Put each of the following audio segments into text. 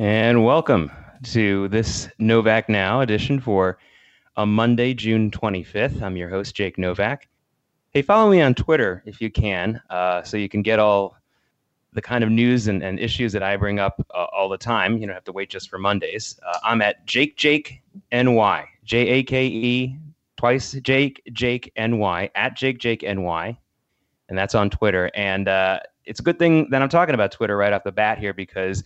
And welcome to this Novak Now edition for a Monday, June 25th. I'm your host, Jake Novak. Hey, follow me on Twitter if you can, uh, so you can get all the kind of news and, and issues that I bring up uh, all the time. You don't have to wait just for Mondays. Uh, I'm at Jake Jake NY, J A K E, twice Jake Jake NY, at Jake Jake NY. And that's on Twitter. And uh, it's a good thing that I'm talking about Twitter right off the bat here because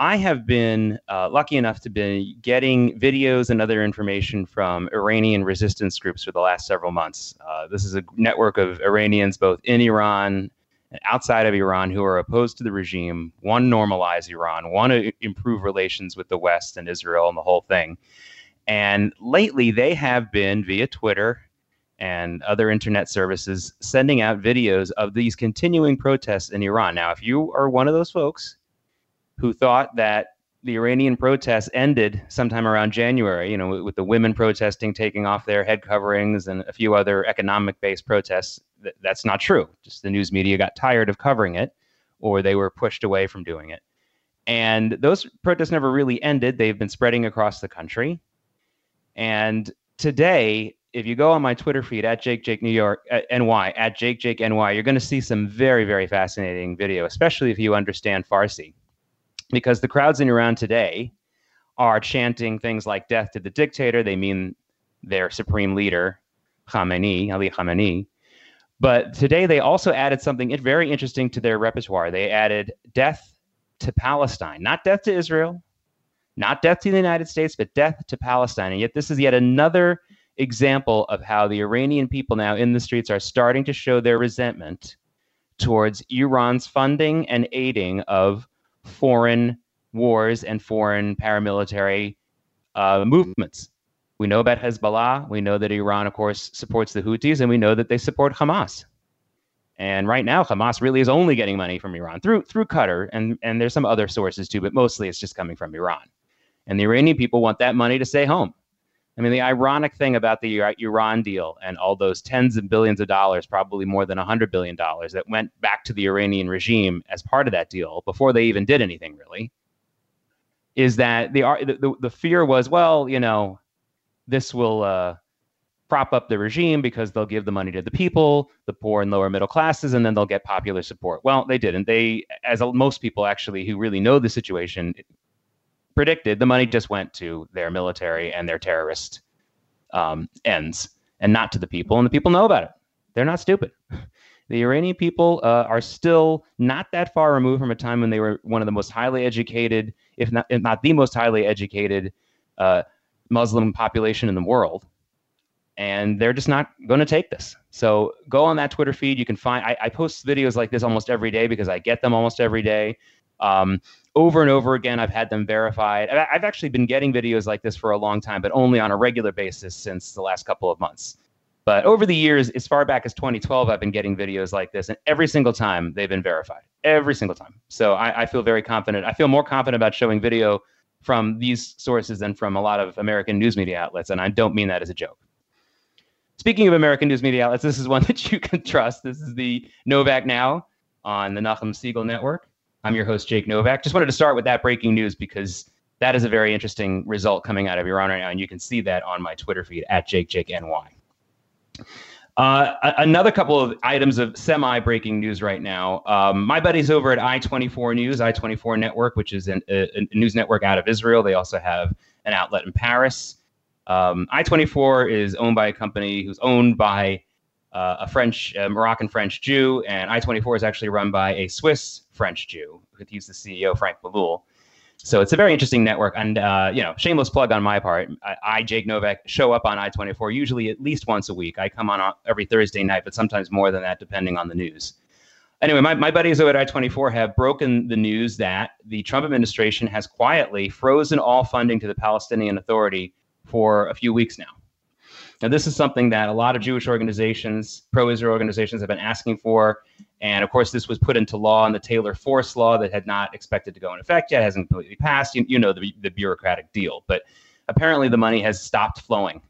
I have been uh, lucky enough to be getting videos and other information from Iranian resistance groups for the last several months. Uh, this is a network of Iranians both in Iran and outside of Iran who are opposed to the regime, want to normalize Iran, want to improve relations with the West and Israel and the whole thing. And lately, they have been via Twitter and other internet services sending out videos of these continuing protests in Iran. Now, if you are one of those folks, who thought that the Iranian protests ended sometime around January, you know, with the women protesting, taking off their head coverings, and a few other economic based protests. Th- that's not true. Just the news media got tired of covering it, or they were pushed away from doing it. And those protests never really ended. They've been spreading across the country. And today, if you go on my Twitter feed at Jake Jake New York uh, at NY at Jake Jake NY, you're going to see some very very fascinating video, especially if you understand Farsi because the crowds in Iran today are chanting things like death to the dictator. They mean their supreme leader, Khamenei, Ali Khamenei. But today they also added something very interesting to their repertoire. They added death to Palestine, not death to Israel, not death to the United States, but death to Palestine. And yet, this is yet another example of how the Iranian people now in the streets are starting to show their resentment towards Iran's funding and aiding of foreign wars and foreign paramilitary uh, movements. We know about Hezbollah. We know that Iran, of course, supports the Houthis, and we know that they support Hamas. And right now, Hamas really is only getting money from Iran through through Qatar, and and there's some other sources too, but mostly it's just coming from Iran. And the Iranian people want that money to stay home. I mean, the ironic thing about the Iran deal and all those tens of billions of dollars, probably more than $100 billion, that went back to the Iranian regime as part of that deal before they even did anything really, is that the, the, the fear was, well, you know, this will uh, prop up the regime because they'll give the money to the people, the poor and lower middle classes, and then they'll get popular support. Well, they didn't. They, as most people actually who really know the situation, predicted, the money just went to their military and their terrorist um, ends and not to the people. And the people know about it. They're not stupid. The Iranian people uh, are still not that far removed from a time when they were one of the most highly educated, if not, if not the most highly educated uh, Muslim population in the world. And they're just not going to take this. So go on that Twitter feed. You can find, I, I post videos like this almost every day because I get them almost every day. Um, over and over again, I've had them verified. I've actually been getting videos like this for a long time, but only on a regular basis since the last couple of months. But over the years, as far back as 2012, I've been getting videos like this, and every single time they've been verified. Every single time. So I, I feel very confident. I feel more confident about showing video from these sources than from a lot of American news media outlets, and I don't mean that as a joke. Speaking of American news media outlets, this is one that you can trust. This is the Novak Now on the Nachum Segal Network. I'm your host, Jake Novak. Just wanted to start with that breaking news because that is a very interesting result coming out of Iran right now, and you can see that on my Twitter feed at JakeJakeNY. Uh, another couple of items of semi breaking news right now. Um, my buddies over at I24 News, I24 Network, which is an, a, a, news network out of Israel. They also have an outlet in Paris. Um, I24 is owned by a company who's owned by uh, a French, a Moroccan French Jew, and I-24 is actually run by a Swiss French Jew. He's the CEO, Frank Melloul. So it's a very interesting network, and uh, you know, shameless plug on my part. I, I, Jake Novak, show up on I-24 usually at least once a week. I come on every Thursday night, but sometimes more than that, depending on the news. Anyway, my, my buddies over at I-24 have broken the news that the Trump administration has quietly frozen all funding to the Palestinian Authority for a few weeks now. Now, this is something that a lot of Jewish organizations, pro Israel organizations, have been asking for. And of course, this was put into law in the Taylor Force law that had not expected to go in effect yet, hasn't completely passed. You, you know the, the bureaucratic deal. But apparently, the money has stopped flowing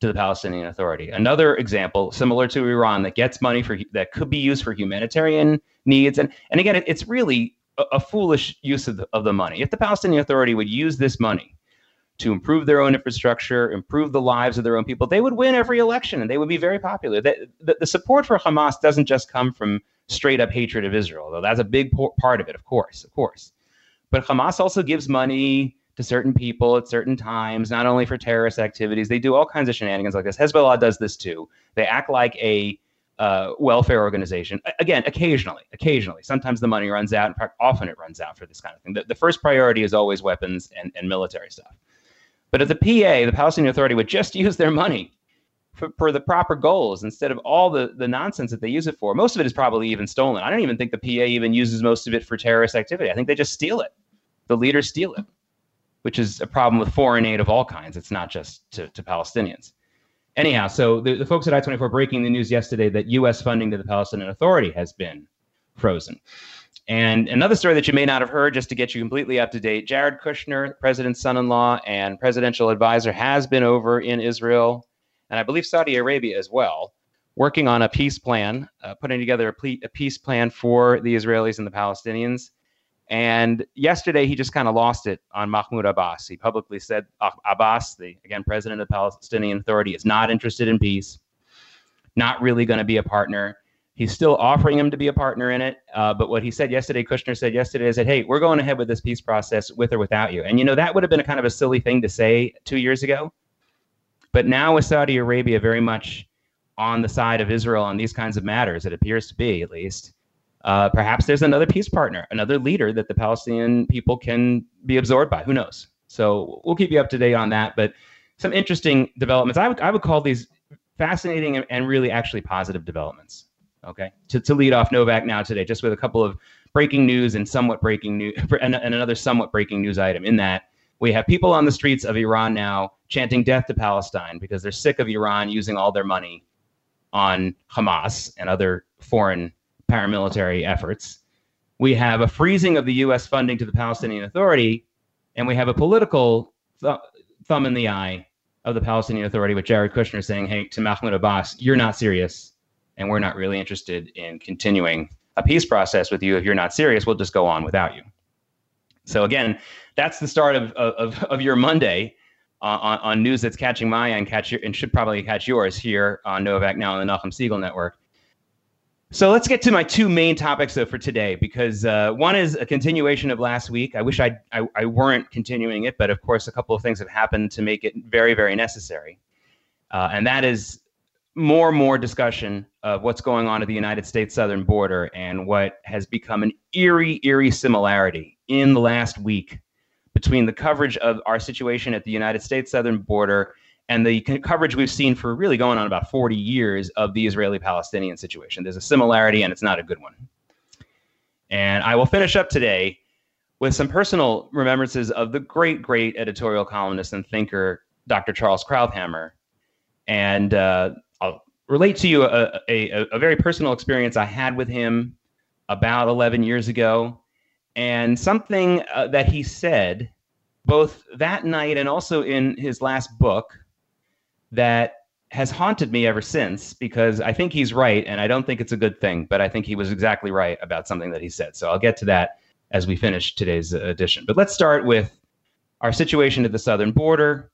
to the Palestinian Authority. Another example, similar to Iran, that gets money for that could be used for humanitarian needs. And, and again, it, it's really a, a foolish use of the, of the money. If the Palestinian Authority would use this money to improve their own infrastructure, improve the lives of their own people, they would win every election and they would be very popular. The, the, the support for Hamas doesn't just come from straight up hatred of Israel, though that's a big part of it, of course, of course. But Hamas also gives money to certain people at certain times, not only for terrorist activities. They do all kinds of shenanigans like this. Hezbollah does this too. They act like a uh, welfare organization. Again, occasionally, occasionally. Sometimes the money runs out. In fact, often it runs out for this kind of thing. The, the first priority is always weapons and, and military stuff. But if the PA, the Palestinian Authority, would just use their money for, for, the proper goals instead of all the, the nonsense that they use it for, most of it is probably even stolen. I don't even think the PA even uses most of it for terrorist activity. I think they just steal it. The leaders steal it which is a problem with foreign aid of all kinds. It's not just to, to Palestinians. Anyhow, so the, the folks at I 24 breaking the news yesterday that U.S. funding to the Palestinian Authority has been frozen. And another story that you may not have heard, just to get you completely up to date Jared Kushner, president's son in law and presidential advisor, has been over in Israel and I believe Saudi Arabia as well, working on a peace plan, uh, putting together a, ple- a peace plan for the Israelis and the Palestinians. And yesterday, he just kind of lost it on Mahmoud Abbas. He publicly said Abbas, the again president of the Palestinian Authority, is not interested in peace, not really going to be a partner. He's still offering him to be a partner in it. Uh, but what he said yesterday, Kushner said yesterday, is that, hey, we're going ahead with this peace process with or without you. And, you know, that would have been a kind of a silly thing to say two years ago. But now with Saudi Arabia very much on the side of Israel on these kinds of matters, it appears to be at least, uh, perhaps there's another peace partner, another leader that the Palestinian people can be absorbed by. Who knows? So we'll keep you up to date on that. But some interesting developments. I would, I would call these fascinating and, and really actually positive developments. Okay. To, to lead off Novak now today, just with a couple of breaking news and somewhat breaking news and, and another somewhat breaking news item in that we have people on the streets of Iran now chanting death to Palestine because they're sick of Iran using all their money on Hamas and other foreign paramilitary efforts. We have a freezing of the U.S. funding to the Palestinian Authority, and we have a political th- thumb in the eye of the Palestinian Authority with Jared Kushner saying, hey, to Mahmoud Abbas, you're not serious, and we're not really interested in continuing a peace process with you. If you're not serious, we'll just go on without you. So, again, that's the start of, of, of your Monday. On, on, news that's catching my eye and catch your, and should probably catch yours here on Novak now on the Nachum Segal Network. So let's get to my two main topics though for today, because uh, one is a continuation of last week. I wish I, I, I weren't continuing it, but of course a couple of things have happened to make it very very necessary, uh, and that is more and more discussion of what's going on at the United States southern border and what has become an eerie eerie similarity in the last week between the coverage of our situation at the United States southern border and the coverage we've seen for really going on about 40 years of the Israeli Palestinian situation. There's a similarity, and it's not a good one. And I will finish up today with some personal remembrances of the great, great editorial columnist and thinker, Dr. Charles Krauthammer. And uh, relate to you a, a, a very personal experience I had with him about 11 years ago, and something uh, that he said both that night and also in his last book that has haunted me ever since because I think he's right and I don't think it's a good thing, but I think he was exactly right about something that he said. So I'll get to that as we finish today's edition. But let's start with our situation at the southern border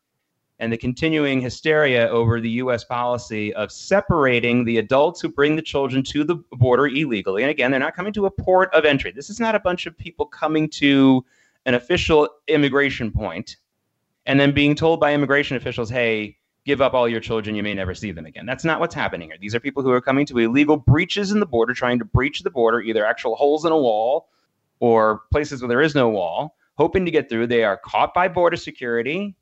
and the continuing hysteria over the US policy of separating the adults who bring the children to the border illegally. And again, they're not coming to a port of entry. This is not a bunch of people coming to an official immigration point and then being told by immigration officials, hey, give up all your children, you may never see them again. That's not what's happening here. These are people who are coming to illegal breaches in the border, trying to breach the border, either actual holes in a wall or places where there is no wall, hoping to get through. They are caught by border security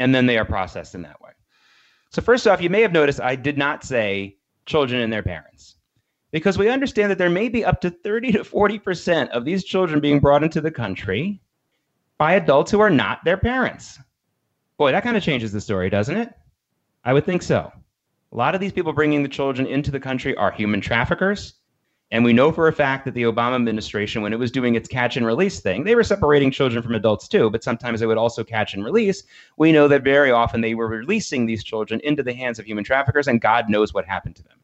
and then they are processed in that way. So, first off, you may have noticed I did not say children and their parents because we understand that there may be up to 30 to 40% of these children being brought into the country by adults who are not their parents. Boy, that kind of changes the story, doesn't it? I would think so. A lot of these people bringing the children into the country are human traffickers. And we know for a fact that the Obama administration, when it was doing its catch and release thing, they were separating children from adults too, but sometimes they would also catch and release. We know that very often they were releasing these children into the hands of human traffickers, and God knows what happened to them.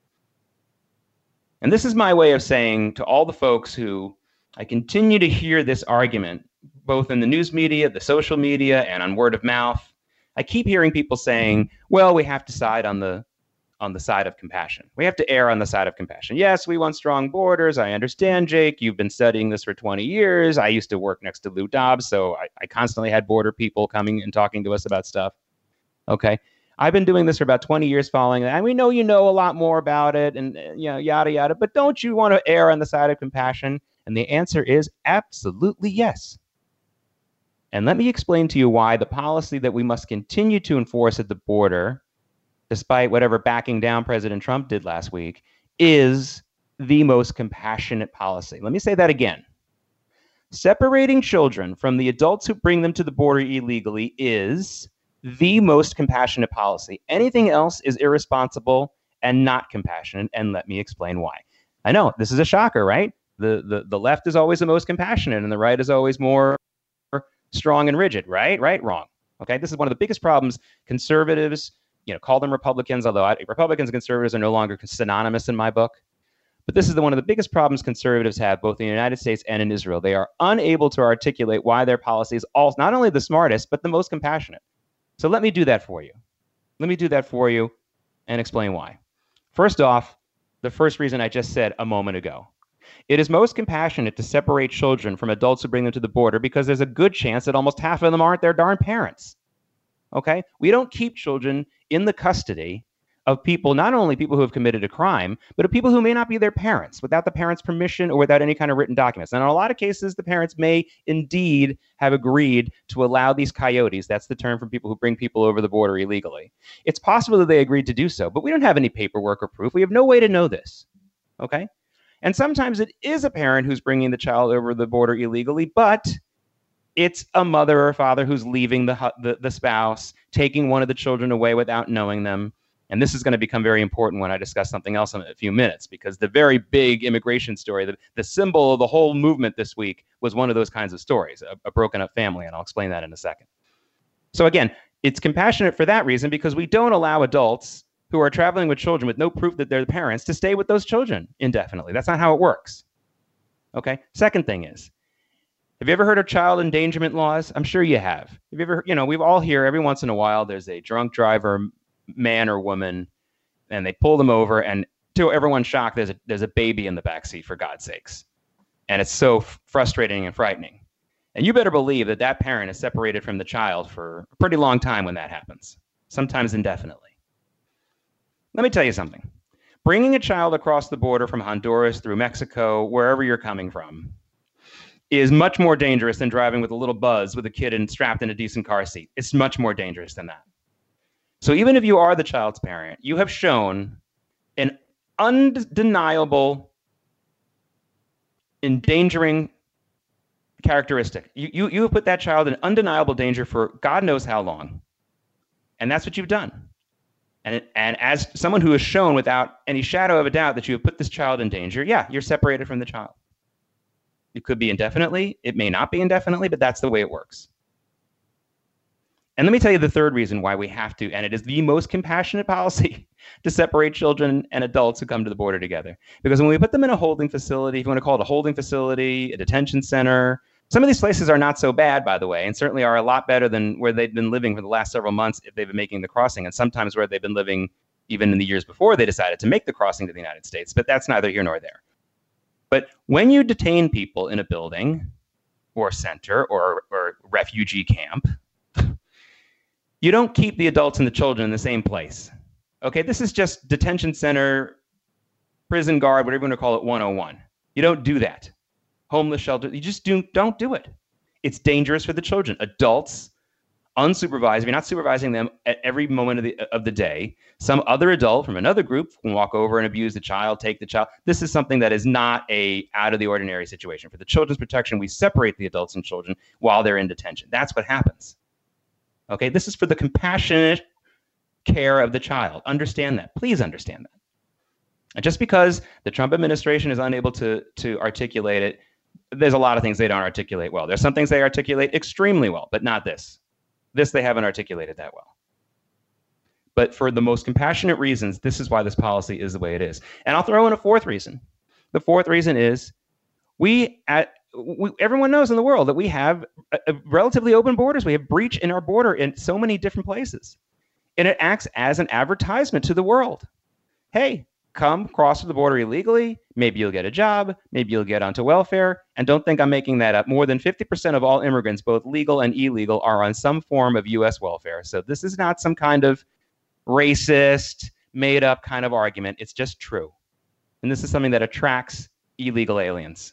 And this is my way of saying to all the folks who I continue to hear this argument both in the news media, the social media, and on word of mouth. I keep hearing people saying, well, we have to side on the on the side of compassion. We have to err on the side of compassion. Yes, we want strong borders. I understand, Jake. You've been studying this for 20 years. I used to work next to Lou Dobbs, so I, I constantly had border people coming and talking to us about stuff. Okay. I've been doing this for about 20 years following it, and we know you know a lot more about it and uh, you know yada yada, but don't you want to err on the side of compassion? And the answer is absolutely yes. And let me explain to you why the policy that we must continue to enforce at the border, despite whatever backing down President Trump did last week, is the most compassionate policy. Let me say that again. Separating children from the adults who bring them to the border illegally is the most compassionate policy. Anything else is irresponsible and not compassionate. And let me explain why. I know this is a shocker, right? The, the, the left is always the most compassionate and the right is always more strong and rigid, right? Right? Wrong. Okay. This is one of the biggest problems conservatives, you know, call them Republicans, although I, Republicans and conservatives are no longer synonymous in my book. But this is the, one of the biggest problems conservatives have both in the United States and in Israel. They are unable to articulate why their policy is all not only the smartest, but the most compassionate. So let me do that for you. Let me do that for you and explain why. First off, the first reason I just said a moment ago. It is most compassionate to separate children from adults who bring them to the border because there's a good chance that almost half of them aren't their darn parents. Okay? We don't keep children in the custody of people, not only people who have committed a crime, but of people who may not be their parents without the parents' permission or without any kind of written documents. And in a lot of cases, the parents may indeed have agreed to allow these coyotes, that's the term for people who bring people over the border illegally. It's possible that they agreed to do so, but we don't have any paperwork or proof. We have no way to know this. Okay? And sometimes it is a parent who's bringing the child over the border illegally, but it's a mother or father who's leaving the, the, the spouse, taking one of the children away without knowing them and this is going to become very important when I discuss something else in a few minutes, because the very big immigration story, the, the symbol of the whole movement this week, was one of those kinds of stories, a, a broken up family. And I'll explain that in a second. So, again, it's compassionate for that reason because we don't allow adults who are traveling with children with no proof that they're the parents to stay with those children indefinitely. That's not how it works. Okay. Second thing is, have you ever heard of child endangerment laws? I'm sure you have. Have you ever, you know, we've all hear every once in a while there's a drunk driver man or woman, and they pull them over, and to everyone's shock, there's a there's a baby in the back seat for God's sakes, and it's so f- frustrating and frightening. And you better believe that that parent is separated from the child for a pretty long time when that happens, sometimes indefinitely. Let me tell you something. Bringing a child across the border from Honduras through Mexico, wherever you're coming from, is much more dangerous than driving with a little buzz with a kid and strapped in a decent car seat. It's much more dangerous than that. So even if you are the child's parent, you have shown an undeniable endangering characteristic. You, you, you have put that child in undeniable danger for God knows how long. And that's what you've done. And, and as someone who has shown without any shadow of a doubt that you have put this child in danger, yeah, you're separated from the child. It could be indefinitely, it may not be indefinitely, but that's the way it works. And let me tell you the third reason why we have to, and it is the most compassionate policy to separate children and adults who come to the border together. Because when we put them in a holding facility, if you want to call it a holding facility, a detention center, some of these places are not so bad, by the way, and certainly are a lot better than where they've been living for the last several months if they've been making the crossing, and sometimes where they've been living even in the years before they decided to make the crossing to the United States. But that's neither here nor there. But when you detain people in a building or center or, or refugee camp, you don't keep the adults and the children in the same place. Okay, this is just detention center, prison guard, whatever you want to call it, 101. You don't do that. Homeless shelter, you just do, don't do it. It's dangerous for the children. Adults, unsupervised, if you're not supervising them at every moment of the, of the day, some other adult from another group can walk over and abuse the child, take the child. This is something that is not a out of the ordinary situation. For the children's protection, we separate the adults and children while they're in detention. That's what happens. Okay, this is for the compassionate care of the child. Understand that. Please understand that. And just because the Trump administration is unable to, to articulate it, there's a lot of things they don't articulate well. There's some things they articulate extremely well, but not this. This they haven't articulated that well. But for the most compassionate reasons, this is why this policy is the way it is. And I'll throw in a fourth reason. The fourth reason is we at we, everyone knows in the world that we have a, a relatively open borders. We have breach in our border in so many different places. And it acts as an advertisement to the world. Hey, come cross the border illegally. Maybe you'll get a job. Maybe you'll get onto welfare. And don't think I'm making that up. More than 50% of all immigrants, both legal and illegal, are on some form of U.S. welfare. So this is not some kind of racist, made up kind of argument. It's just true. And this is something that attracts illegal aliens.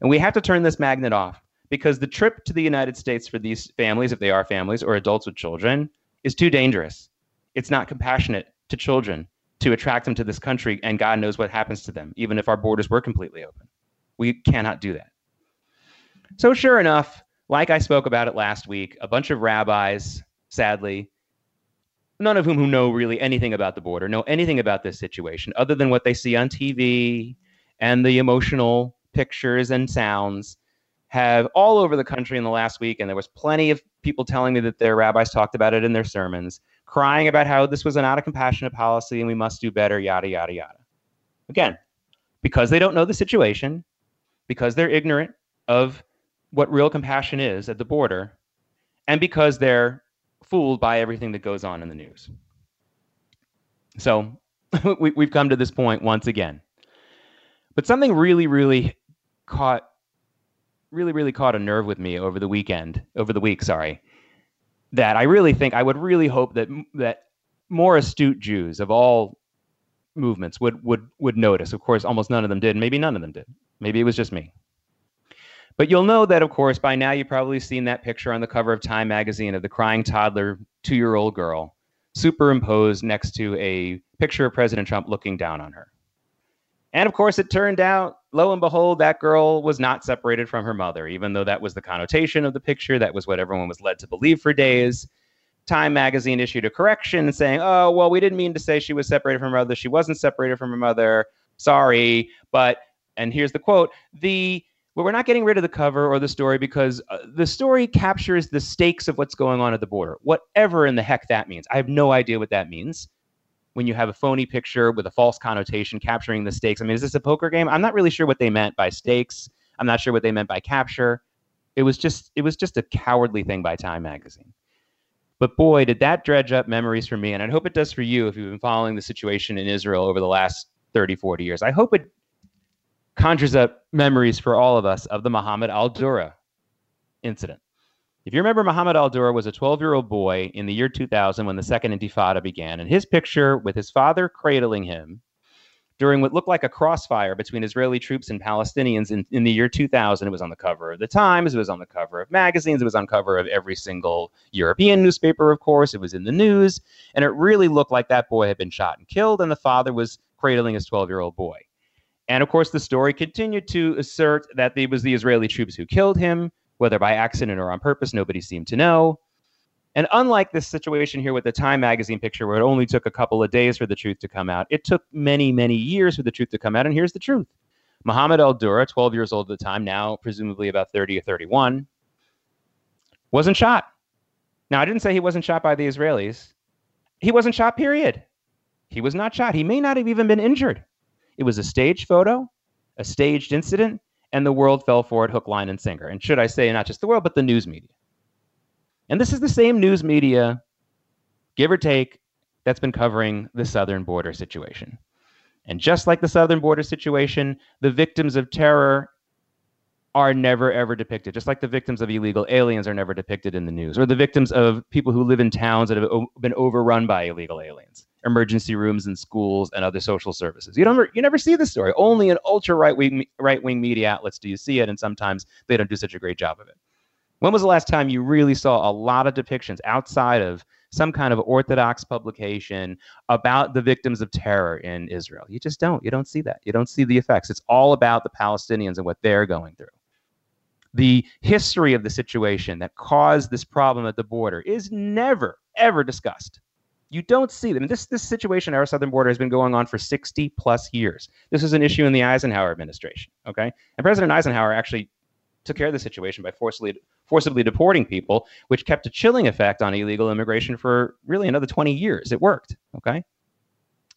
And we have to turn this magnet off because the trip to the United States for these families, if they are families or adults with children, is too dangerous. It's not compassionate to children to attract them to this country, and God knows what happens to them, even if our borders were completely open. We cannot do that. So, sure enough, like I spoke about it last week, a bunch of rabbis, sadly, none of whom who know really anything about the border, know anything about this situation other than what they see on TV and the emotional pictures and sounds have all over the country in the last week. And there was plenty of people telling me that their rabbis talked about it in their sermons, crying about how this was not a compassionate policy and we must do better, yada, yada, yada. Again, because they don't know the situation, because they're ignorant of what real compassion is at the border, and because they're fooled by everything that goes on in the news. So we, have come to this point once again. But something really, really caught really, really caught a nerve with me over the weekend, over the week, sorry, that I really think I would really hope that that more astute Jews of all movements would would would notice. Of course, almost none of them did. Maybe none of them did. Maybe it was just me. But you'll know that, of course, by now you've probably seen that picture on the cover of Time magazine of the crying toddler, two year old girl, superimposed next to a picture of President Trump looking down on her. And of course, it turned out, lo and behold, that girl was not separated from her mother, even though that was the connotation of the picture. That was what everyone was led to believe for days. Time magazine issued a correction saying, oh, well, we didn't mean to say she was separated from her mother. She wasn't separated from her mother. Sorry. But, and here's the quote the well, we're not getting rid of the cover or the story because uh, the story captures the stakes of what's going on at the border, whatever in the heck that means. I have no idea what that means when you have a phony picture with a false connotation capturing the stakes. I mean, is this a poker game? I'm not really sure what they meant by stakes. I'm not sure what they meant by capture. It was just it was just a cowardly thing by Time magazine. But boy, did that dredge up memories for me and I hope it does for you if you've been following the situation in Israel over the last 30, 40 years. I hope it conjures up memories for all of us of the Muhammad al-Dura incident. If you remember, Muhammad al Dura was a 12 year old boy in the year 2000 when the Second Intifada began, and his picture with his father cradling him during what looked like a crossfire between Israeli troops and Palestinians in, in the year 2000. It was on the cover of the Times, it was on the cover of magazines, it was on cover of every single European newspaper, of course, it was in the news, and it really looked like that boy had been shot and killed, and the father was cradling his 12 year old boy. And of course, the story continued to assert that it was the Israeli troops who killed him whether by accident or on purpose, nobody seemed to know. And unlike this situation here with the Time magazine picture, where it only took a couple of days for the truth to come out, it took many, many years for the truth to come out. And here's the truth Muhammad al Dura, 12 years old at the time, now presumably about 30 or 31, wasn't shot. Now, I didn't say he wasn't shot by the Israelis. He wasn't shot, period. He was not shot. He may not have even been injured. It was a staged photo, a staged incident, and the world fell for it hook, line, and sinker. And should I say, not just the world, but the news media. And this is the same news media, give or take, that's been covering the southern border situation. And just like the southern border situation, the victims of terror are never ever depicted, just like the victims of illegal aliens are never depicted in the news, or the victims of people who live in towns that have been overrun by illegal aliens emergency rooms and schools and other social services. You don't you never see this story. Only in ultra right wing right wing media outlets do you see it, and sometimes they don't do such a great job of it. When was the last time you really saw a lot of depictions outside of some kind of orthodox publication about the victims of terror in Israel? You just don't. You don't see that. You don't see the effects. It's all about the Palestinians and what they're going through. The history of the situation that caused this problem at the border is never, ever discussed. You don't see them. This this situation at our southern border has been going on for 60 plus years. This was an issue in the Eisenhower administration. Okay, and President Eisenhower actually took care of the situation by forcibly forcibly deporting people, which kept a chilling effect on illegal immigration for really another 20 years. It worked. Okay.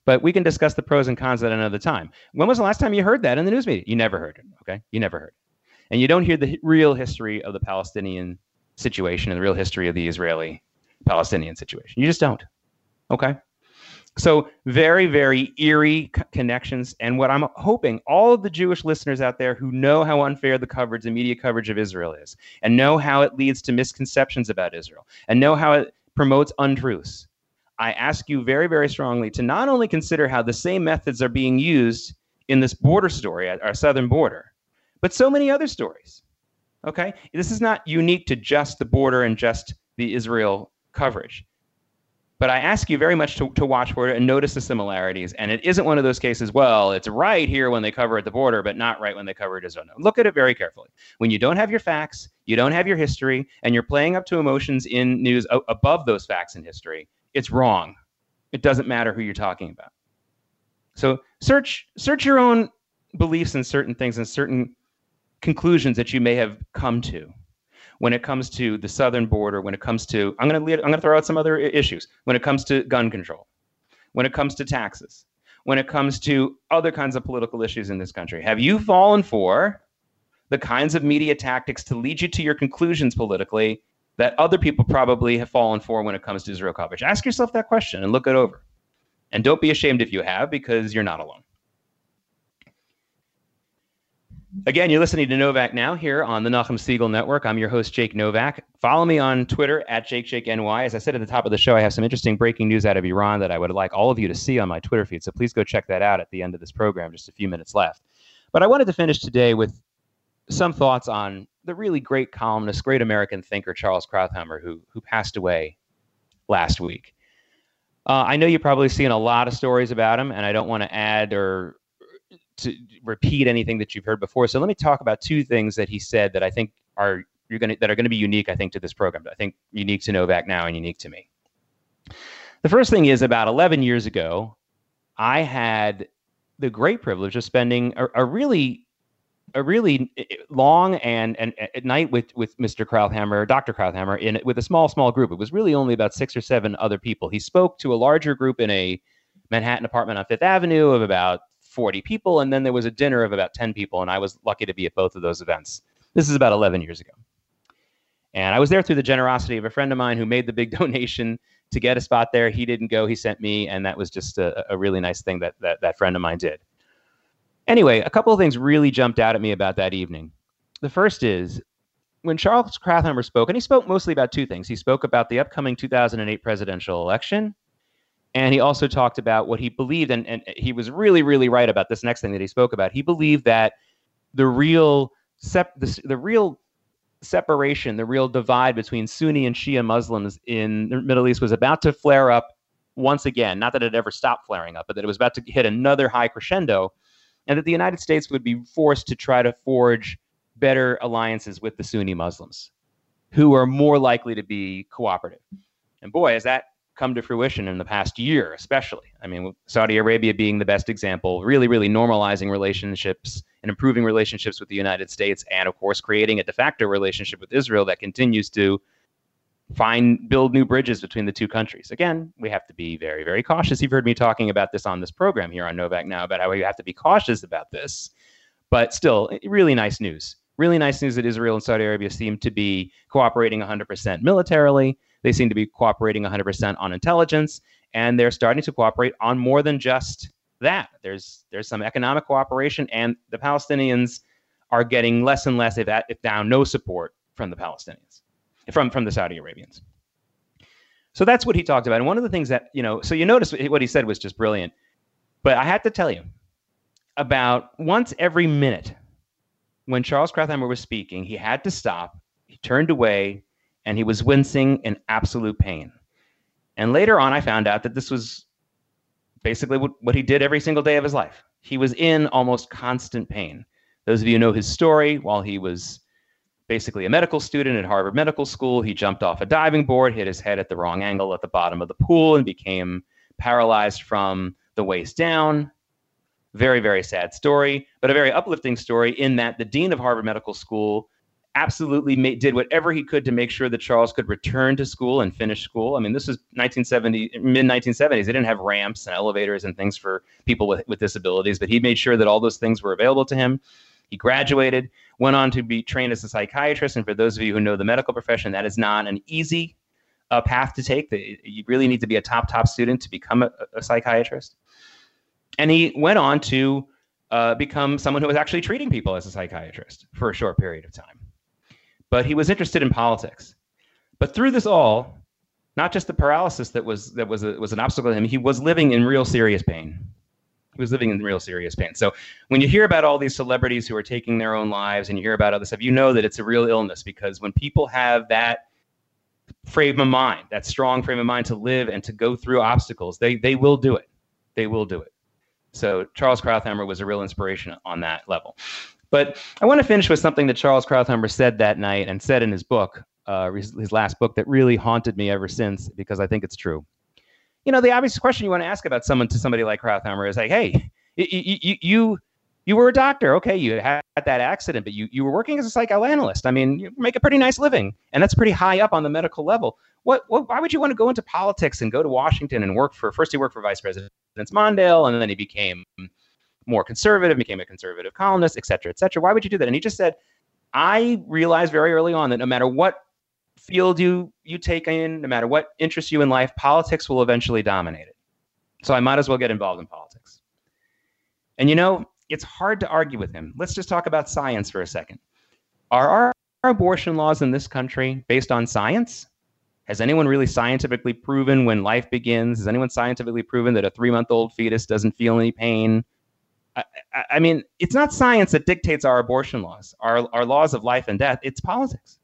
But we can discuss the pros and cons at another time. When was the last time you heard that in the news media? You never heard it. Okay. You never heard it. and you don't hear the real history of the Palestinian situation and the real history of the Israeli Palestinian situation. You just don't. Okay. So, very, very eerie connections. And what I'm hoping all of the Jewish listeners out there who know how unfair the coverage, the media coverage of Israel is, and know how it leads to misconceptions about Israel, and know how it promotes untruths, I ask you very, very strongly to not only consider how the same methods are being used in this border story at our southern border, but so many other stories. Okay? This is not unique to just the border and just the Israel coverage. But I ask you very much to, to watch for it and notice the similarities. And it isn't one of those cases, well, it's right here when they cover at the border, but not right when they cover it as. No. Look at it very carefully. When you don't have your facts, you don't have your history, and you're playing up to emotions in news o- above those facts and history, it's wrong. It doesn't matter who you're talking about. So search search your own beliefs in certain things and certain conclusions that you may have come to when it comes to the southern border, when it comes to I'm going to I'm going to throw out some other issues. When it comes to gun control, when it comes to taxes, when it comes to other kinds of political issues in this country, have you fallen for the kinds of media tactics to lead you to your conclusions politically that other people probably have fallen for when it comes to zero coverage? Ask yourself that question and look it over. And don't be ashamed if you have, because you're not alone. Again, you're listening to Novak Now here on the Nachum Segal Network. I'm your host, Jake Novak. Follow me on Twitter at JakeJakeNY. As I said at the top of the show, I have some interesting breaking news out of Iran that I would like all of you to see on my Twitter feed. So please go check that out at the end of this program, just a few minutes left. But I wanted to finish today with some thoughts on the really great columnist, great American thinker, Charles Krauthammer, who, who passed away last week. Uh, I know you've probably seen a lot of stories about him, and I don't want to add or to repeat anything that you've heard before. So let me talk about two things that he said that I think are you're going to that are going to be unique. I think to this program. I think unique to Novak now and unique to me. The first thing is about 11 years ago, I had the great privilege of spending a, a really a really eh, eh, long and, and at night with with Mr. Krauthammer, Dr. Krauthammer, in with a small small group. It was really only about six or seven other people. He spoke to a larger group in a Manhattan apartment on Fifth Avenue of about 40 people, and then there was a dinner of about 10 people, and I was lucky to be at both of those events. This is about 11 years ago. And I was there through the generosity of a friend of mine who made the big donation to get a spot there. He didn't go, he sent me, and that was just a, a really nice thing that, that that friend of mine did. Anyway, a couple of things really jumped out at me about that evening. The first is when Charles Krauthammer spoke, and he spoke mostly about two things. He spoke about the upcoming 2008 presidential election, and he also talked about what he believed, and, and he was really, really right about this next thing that he spoke about. He believed that the real sep- the, the real separation, the real divide between Sunni and Shia Muslims in the Middle East was about to flare up once again. Not that it ever stopped flaring up, but that it was about to hit another high crescendo, and that the United States would be forced to try to forge better alliances with the Sunni Muslims, who are more likely to be cooperative. And boy, is that come to fruition in the past year, especially. I mean, Saudi Arabia being the best example, really, really normalizing relationships and improving relationships with the United States, and of course, creating a de facto relationship with Israel that continues to find build new bridges between the two countries. Again, we have to be very, very cautious. You've heard me talking about this on this program here on Novak now about how we have to be cautious about this. But still, really nice news. Really nice news that Israel and Saudi Arabia seem to be cooperating 100% militarily they seem to be cooperating 100% on intelligence, and they're starting to cooperate on more than just that. There's there's some economic cooperation, and the Palestinians are getting less and less, if, if down, no support from the Palestinians, from from the Saudi Arabians. So that's what he talked about. And one of the things that you know, so you notice what he said was just brilliant. But I had to tell you, about once every minute, when Charles Krauthammer was speaking, he had to stop. He turned away, and he was wincing in absolute pain. And later on, I found out that this was basically what, he did every single day of his life. He was in almost constant pain. Those of you know his story, while he was basically a medical student at Harvard Medical School, he jumped off a diving board, hit his head at the wrong angle at the bottom of the pool, and became paralyzed from the waist down. Very, very sad story, but a very uplifting story in that the dean of Harvard Medical School absolutely made, did whatever he could to make sure that Charles could return to school and finish school. I mean, this was 1970, mid 1970s. They didn't have ramps and elevators and things for people with, with disabilities, but he made sure that all those things were available to him. He graduated, went on to be trained as a psychiatrist. And for those of you who know the medical profession, that is not an easy uh, path to take. You really need to be a top, top student to become a, a psychiatrist. And he went on to uh, become someone who was actually treating people as a psychiatrist for a short period of time. But he was interested in politics. But through this all, not just the paralysis that was that was a, was an obstacle to him, he was living in real serious pain. He was living in real serious pain. So when you hear about all these celebrities who are taking their own lives and you hear about other stuff, you know that it's a real illness because when people have that frame of mind, that strong frame of mind to live and to go through obstacles, they they will do it. They will do it. So Charles Krauthammer was a real inspiration on that level. But I want to finish with something that Charles Krauthammer said that night and said in his book, uh, his last book, that really haunted me ever since because I think it's true. You know, the obvious question you want to ask about someone to somebody like Krauthammer is like, hey, you, you, you were a doctor. Okay, you had that accident, but you, you were working as a psychoanalyst. I mean, you make a pretty nice living, and that's pretty high up on the medical level. What, what why would you want to go into politics and go to Washington and work for first he worked for Vice President Mondale, and then he became more conservative, became a conservative columnist, et cetera, et cetera. Why would you do that? And he just said, I realized very early on that no matter what field you you take in, no matter what interests you in life, politics will eventually dominate it. So I might as well get involved in politics. And you know, it's hard to argue with him. Let's just talk about science for a second. Are our, abortion laws in this country based on science? Has anyone really scientifically proven when life begins? Has anyone scientifically proven that a three month old fetus doesn't feel any pain? I, I, mean, it's not science that dictates our abortion laws, our, our laws of life and death, it's politics.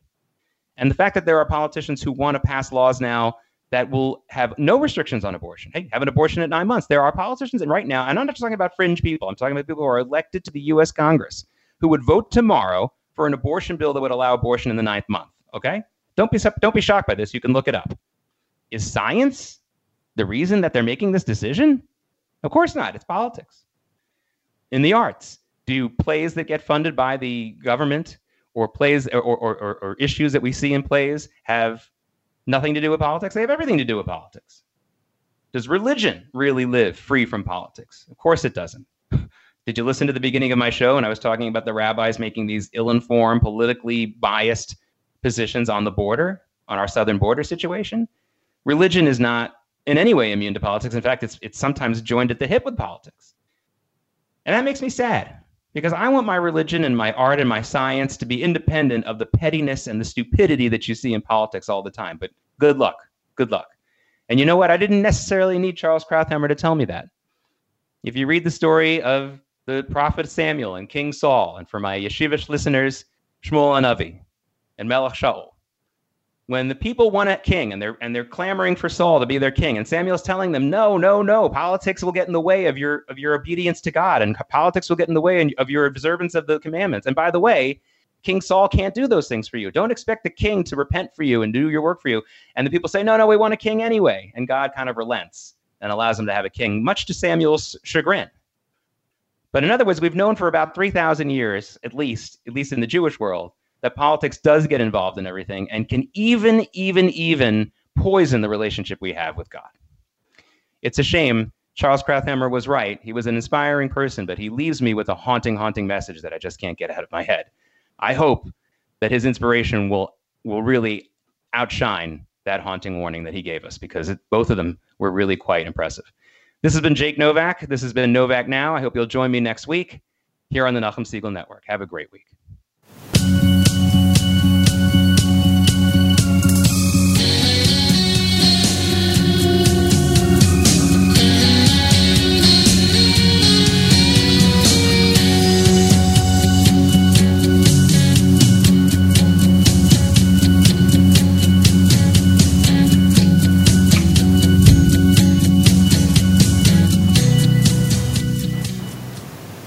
And the fact that there are politicians who want to pass laws now that will have no restrictions on abortion. Hey, have an abortion at nine months. There are politicians, and right now, and I'm not just talking about fringe people, I'm talking about people who are elected to the US Congress who would vote tomorrow for an abortion bill that would allow abortion in the ninth month. Okay? Don't be don't be shocked by this. You can look it up. Is science the reason that they're making this decision? Of course not. It's politics. In the arts, do plays that get funded by the government or plays or, or, or, or issues that we see in plays have nothing to do with politics. They have everything to do with politics. Does religion really live free from politics? Of course it doesn't. Did you listen to the beginning of my show and I was talking about the rabbis making these ill informed, politically biased positions on the border, on our southern border situation? Religion is not in any way immune to politics. In fact, it's, it's sometimes joined at the hip with politics. And that makes me sad because I want my religion and my art and my science to be independent of the pettiness and the stupidity that you see in politics all the time. But good luck. Good luck. And you know what? I didn't necessarily need Charles Krauthammer to tell me that. If you read the story of the prophet Samuel and King Saul, and for my yeshivish listeners, Shmuel HaNavi and Melech Shaul, when the people want a king and they're and they're clamoring for Saul to be their king, and Samuel's telling them, "No, no, no! Politics will get in the way of your of your obedience to God, and politics will get in the way of your observance of the commandments." And by the way, King Saul can't do those things for you. Don't expect the king to repent for you and do your work for you. And the people say, "No, no, we want a king anyway." And God kind of relents and allows them to have a king, much to Samuel's chagrin. But in other words, we've known for about three thousand years, at least, at least in the Jewish world that politics does get involved in everything and can even, even, even poison the relationship we have with God. It's a shame. Charles Krauthammer was right. He was an inspiring person, but he leaves me with a haunting, haunting message that I just can't get out of my head. I hope that his inspiration will will really outshine that haunting warning that he gave us because it, both of them were really quite impressive. This has been Jake Novak. This has been Novak Now. I hope you'll join me next week here on the Nachum Segal Network. Have a great week. Thank you.